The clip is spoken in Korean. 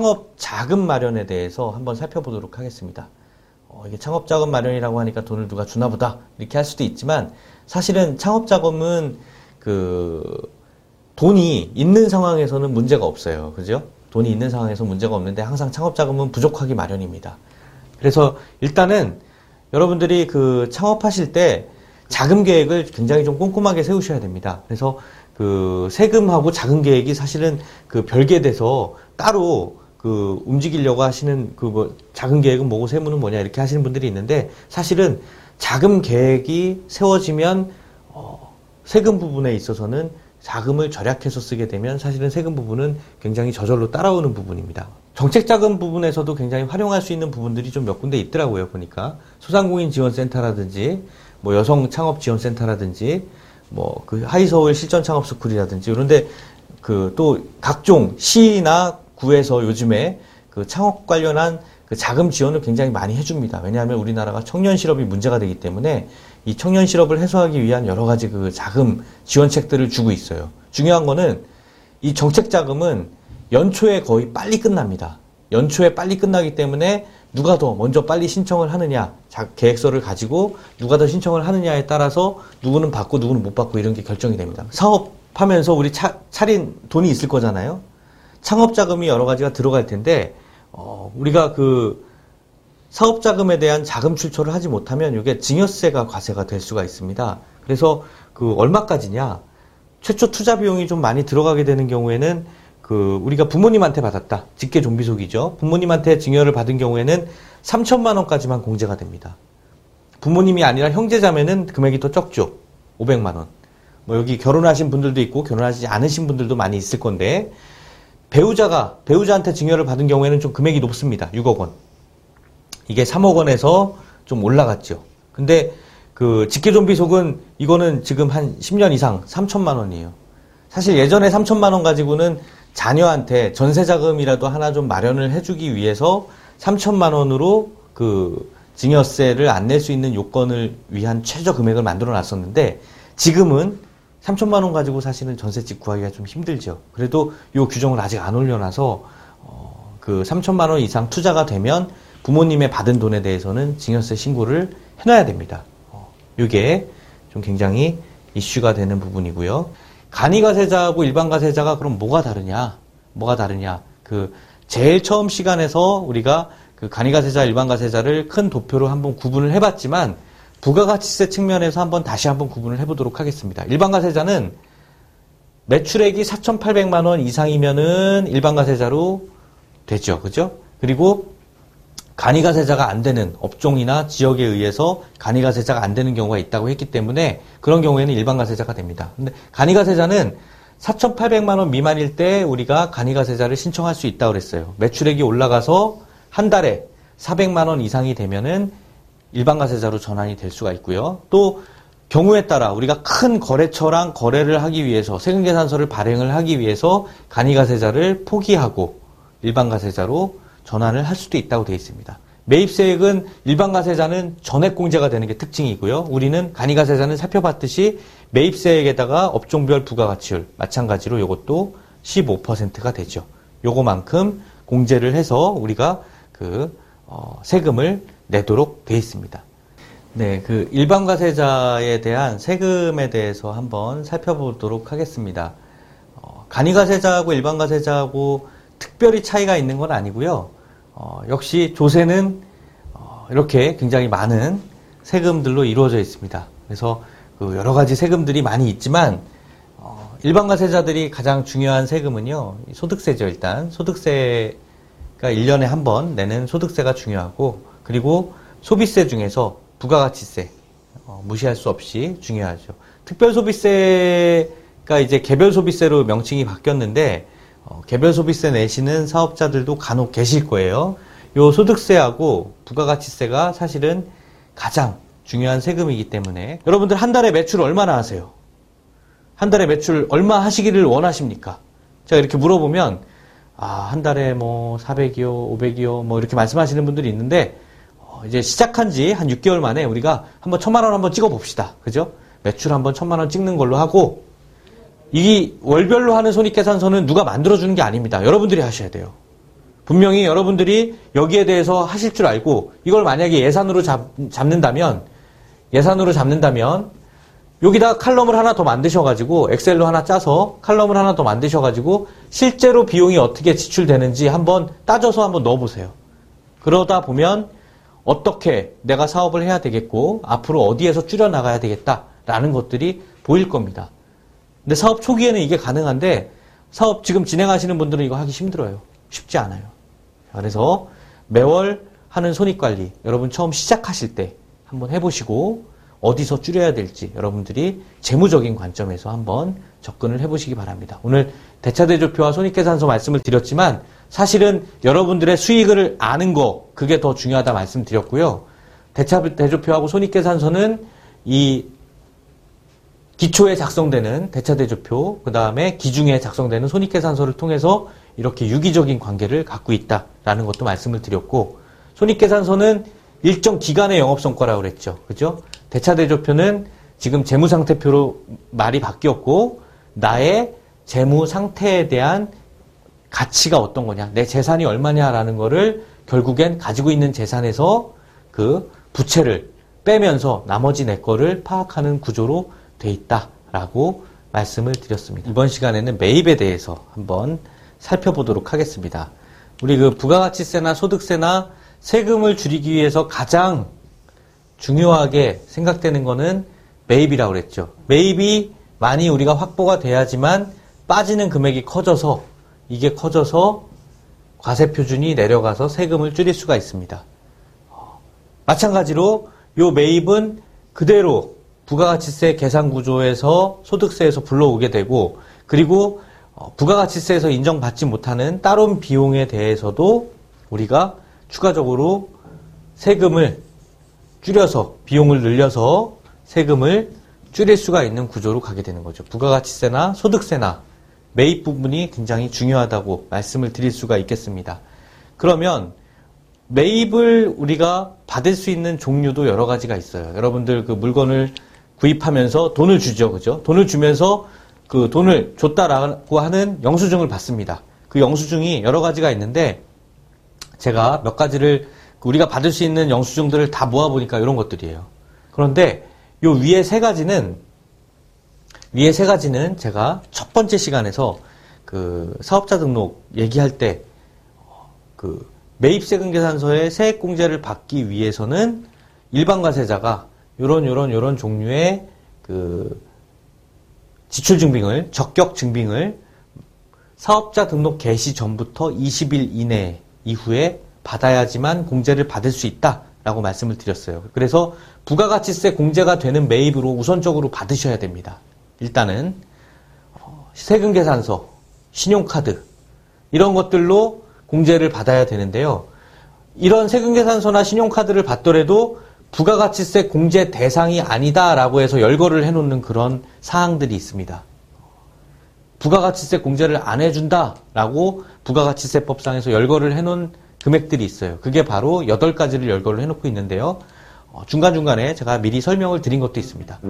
창업 자금 마련에 대해서 한번 살펴보도록 하겠습니다. 어, 이게 창업 자금 마련이라고 하니까 돈을 누가 주나 보다 이렇게 할 수도 있지만 사실은 창업 자금은 그 돈이 있는 상황에서는 문제가 없어요. 그죠? 돈이 있는 상황에서 문제가 없는데 항상 창업 자금은 부족하기 마련입니다. 그래서 일단은 여러분들이 그 창업하실 때 자금 계획을 굉장히 좀 꼼꼼하게 세우셔야 됩니다. 그래서 그 세금하고 자금 계획이 사실은 그 별개 돼서 따로 그 움직이려고 하시는 그뭐 자금 계획은 뭐고 세무는 뭐냐 이렇게 하시는 분들이 있는데 사실은 자금 계획이 세워지면 어 세금 부분에 있어서는 자금을 절약해서 쓰게 되면 사실은 세금 부분은 굉장히 저절로 따라오는 부분입니다. 정책 자금 부분에서도 굉장히 활용할 수 있는 부분들이 좀 몇 군데 있더라고요, 보니까. 소상공인 지원센터라든지, 뭐 여성 창업 지원센터라든지, 뭐 그 하이서울 실전 창업 스쿨이라든지, 그런데 그 또 각종 시나 구에서 요즘에 그 창업 관련한 그 자금 지원을 굉장히 많이 해줍니다. 왜냐하면 우리나라가 청년 실업이 문제가 되기 때문에 이 청년 실업을 해소하기 위한 여러 가지 그 자금 지원책들을 주고 있어요. 중요한 거는 이 정책 자금은 연초에 거의 빨리 끝납니다. 연초에 빨리 끝나기 때문에 누가 더 먼저 빨리 신청을 하느냐, 계획서를 가지고 누가 더 신청을 하느냐에 따라서 누구는 받고 누구는 못 받고 이런 게 결정이 됩니다. 사업하면서 우리 차, 차린 돈이 있을 거잖아요. 창업 자금이 여러 가지가 들어갈 텐데 어, 우리가 그 사업 자금에 대한 자금 출처를 하지 못하면 이게 증여세가 과세가 될 수가 있습니다. 그래서 그 얼마까지냐? 최초 투자 비용이 좀 많이 들어가게 되는 경우에는 그 우리가 부모님한테 받았다. 직계 좀비속이죠. 부모님한테 증여를 받은 경우에는 3천만 원까지만 공제가 됩니다. 부모님이 아니라 형제자매는 금액이 더 적죠. 500만 원. 뭐 여기 결혼하신 분들도 있고 결혼하지 않으신 분들도 많이 있을 건데 배우자가 배우자한테 증여를 받은 경우에는 좀 금액이 높습니다. 6억 원. 이게 3억 원에서 좀 올라갔죠. 근데 그 직계존비속은 이거는 지금 한 10년 이상 3천만 원이에요. 사실 예전에 3천만 원 가지고는 자녀한테 전세 자금이라도 하나 좀 마련을 해주기 위해서 3천만 원으로 그 증여세를 안 낼 수 있는 요건을 위한 최저 금액을 만들어 놨었는데 지금은 3천만 원 가지고 사실은 전세집 구하기가 좀 힘들죠. 그래도 이 규정을 아직 안 올려놔서 어, 그 3천만 원 이상 투자가 되면 부모님의 받은 돈에 대해서는 증여세 신고를 해놔야 됩니다. 어, 이게 좀 굉장히 이슈가 되는 부분이고요. 간이가세자하고 일반가세자가 그럼 뭐가 다르냐? 뭐가 다르냐? 그 제일 처음 시간에서 우리가 그 간이가세자, 일반가세자를 큰 도표로 한번 구분을 해봤지만 부가가치세 측면에서 한번 다시 한번 구분을 해보도록 하겠습니다. 일반가세자는 매출액이 4,800만 원 이상이면은 일반가세자로 되죠. 그죠? 그리고 간이가세자가 안 되는 업종이나 지역에 의해서 간이가세자가 안 되는 경우가 있다고 했기 때문에 그런 경우에는 일반가세자가 됩니다. 근데 간이가세자는 4,800만 원 미만일 때 우리가 간이가세자를 신청할 수 있다고 그랬어요. 매출액이 올라가서 한 달에 400만 원 이상이 되면은 일반가세자로 전환이 될 수가 있고요. 또 경우에 따라 우리가 큰 거래처랑 거래를 하기 위해서 세금계산서를 발행을 하기 위해서 간이가세자를 포기하고 일반가세자로 전환을 할 수도 있다고 되어 있습니다. 매입세액은 일반가세자는 전액공제가 되는 게 특징이고요. 우리는 간이가세자는 살펴봤듯이 매입세액에다가 업종별 부가가치율 마찬가지로 이것도 15%가 되죠. 요거만큼 공제를 해서 우리가 그 어, 세금을 내도록 되어 있습니다. 네, 그 일반과세자에 대한 세금에 대해서 한번 살펴보도록 하겠습니다. 어, 간이과세자하고 일반과세자하고 특별히 차이가 있는 건 아니고요. 어, 역시 조세는 어, 이렇게 굉장히 많은 세금들로 이루어져 있습니다. 그래서 그 여러 가지 세금들이 많이 있지만 어, 일반과세자들이 가장 중요한 세금은요. 소득세죠, 일단. 소득세 가 1년에 한 번 내는 소득세가 중요하고 그리고 소비세 중에서 부가가치세 어, 무시할 수 없이 중요하죠. 특별 소비세가 이제 개별 소비세로 명칭이 바뀌었는데 어, 개별 소비세 내시는 사업자들도 간혹 계실 거예요. 요 소득세하고 부가가치세가 사실은 가장 중요한 세금이기 때문에 여러분들 한 달에 매출 얼마나 하세요? 한 달에 매출 얼마 하시기를 원하십니까? 제가 이렇게 물어보면 아, 한 달에 뭐 400이요, 500이요, 뭐 이렇게 말씀하시는 분들이 있는데 이제 시작한 지 한 6개월 만에 우리가 한번 천만 원 한번 찍어 봅시다. 그죠? 매출 한번 천만 원 찍는 걸로 하고 이 월별로 하는 손익계산서는 누가 만들어주는 게 아닙니다. 여러분들이 하셔야 돼요. 분명히 여러분들이 여기에 대해서 하실 줄 알고 이걸 만약에 예산으로 잡, 잡는다면 예산으로 잡는다면 여기다 칼럼을 하나 더 만드셔가지고 엑셀로 하나 짜서 칼럼을 하나 더 만드셔가지고 실제로 비용이 어떻게 지출되는지 한번 따져서 한번 넣어보세요. 그러다 보면 어떻게 내가 사업을 해야 되겠고 앞으로 어디에서 줄여 나가야 되겠다라는 것들이 보일 겁니다. 근데 사업 초기에는 이게 가능한데 사업 지금 진행하시는 분들은 이거 하기 힘들어요. 쉽지 않아요. 그래서 매월 하는 손익관리 여러분 처음 시작하실 때 한번 해보시고 어디서 줄여야 될지 여러분들이 재무적인 관점에서 한번 접근을 해보시기 바랍니다. 오늘 대차대조표와 손익계산서 말씀을 드렸지만 사실은 여러분들의 수익을 아는 거 그게 더 중요하다 말씀드렸고요. 대차대조표하고 손익계산서는 이 기초에 작성되는 대차대조표, 그 다음에 기중에 작성되는 손익계산서를 통해서 이렇게 유기적인 관계를 갖고 있다라는 것도 말씀을 드렸고, 손익계산서는 일정 기간의 영업성과라고 그랬죠. 그죠? 대차대조표는 지금 재무상태표로 말이 바뀌었고, 나의 재무 상태에 대한 가치가 어떤 거냐, 내 재산이 얼마냐라는 거를 결국엔 가지고 있는 재산에서 그 부채를 빼면서 나머지 내 거를 파악하는 구조로 돼 있다라고 말씀을 드렸습니다. 이번 시간에는 매입에 대해서 한번 살펴보도록 하겠습니다. 우리 그 부가가치세나 소득세나 세금을 줄이기 위해서 가장 중요하게 생각되는 거는 매입이라고 그랬죠. 매입이 많이 우리가 확보가 돼야지만 빠지는 금액이 커져서 이게 커져서 과세 표준이 내려가서 세금을 줄일 수가 있습니다. 마찬가지로 요 매입은 그대로 부가가치세 계산 구조에서 소득세에서 불러오게 되고 그리고 어, 부가가치세에서 인정받지 못하는 따로 비용에 대해서도 우리가 추가적으로 세금을 줄여서 비용을 늘려서 세금을 줄일 수가 있는 구조로 가게 되는 거죠. 부가가치세나 소득세나 매입 부분이 굉장히 중요하다고 말씀을 드릴 수가 있겠습니다. 그러면 매입을 우리가 받을 수 있는 종류도 여러 가지가 있어요. 여러분들 그 물건을 구입하면서 돈을 주죠. 그죠? 돈을 주면서 그 돈을 줬다라고 하는 영수증을 받습니다. 그 영수증이 여러 가지가 있는데 제가 몇 가지를 그 우리가 받을 수 있는 영수증들을 다 모아보니까 이런 것들이에요. 그런데 요 위에 세 가지는 위에 세 가지는 제가 첫 번째 시간에서 그 사업자 등록 얘기할 때 그 매입 세금 계산서에 세액 공제를 받기 위해서는 일반 과세자가 요런 요런 요런 종류의 그 지출 증빙을 적격 증빙을 사업자 등록 개시 전부터 20일 이내 이후에 받아야지만 공제를 받을 수 있다 라고 말씀을 드렸어요. 그래서 부가가치세 공제가 되는 매입으로 우선적으로 받으셔야 됩니다. 일단은 어, 세금 계산서, 신용카드 이런 것들로 공제를 받아야 되는데요. 이런 세금 계산서나 신용카드를 받더라도 부가가치세 공제 대상이 아니다라고 해서 열거를 해놓는 그런 사항들이 있습니다. 부가가치세 공제를 안 해준다라고 부가가치세법상에서 열거를 해놓은 금액들이 있어요. 그게 바로 8가지를 열거를 해놓고 있는데요. 어, 중간중간에 제가 미리 설명을 드린 것도 있습니다.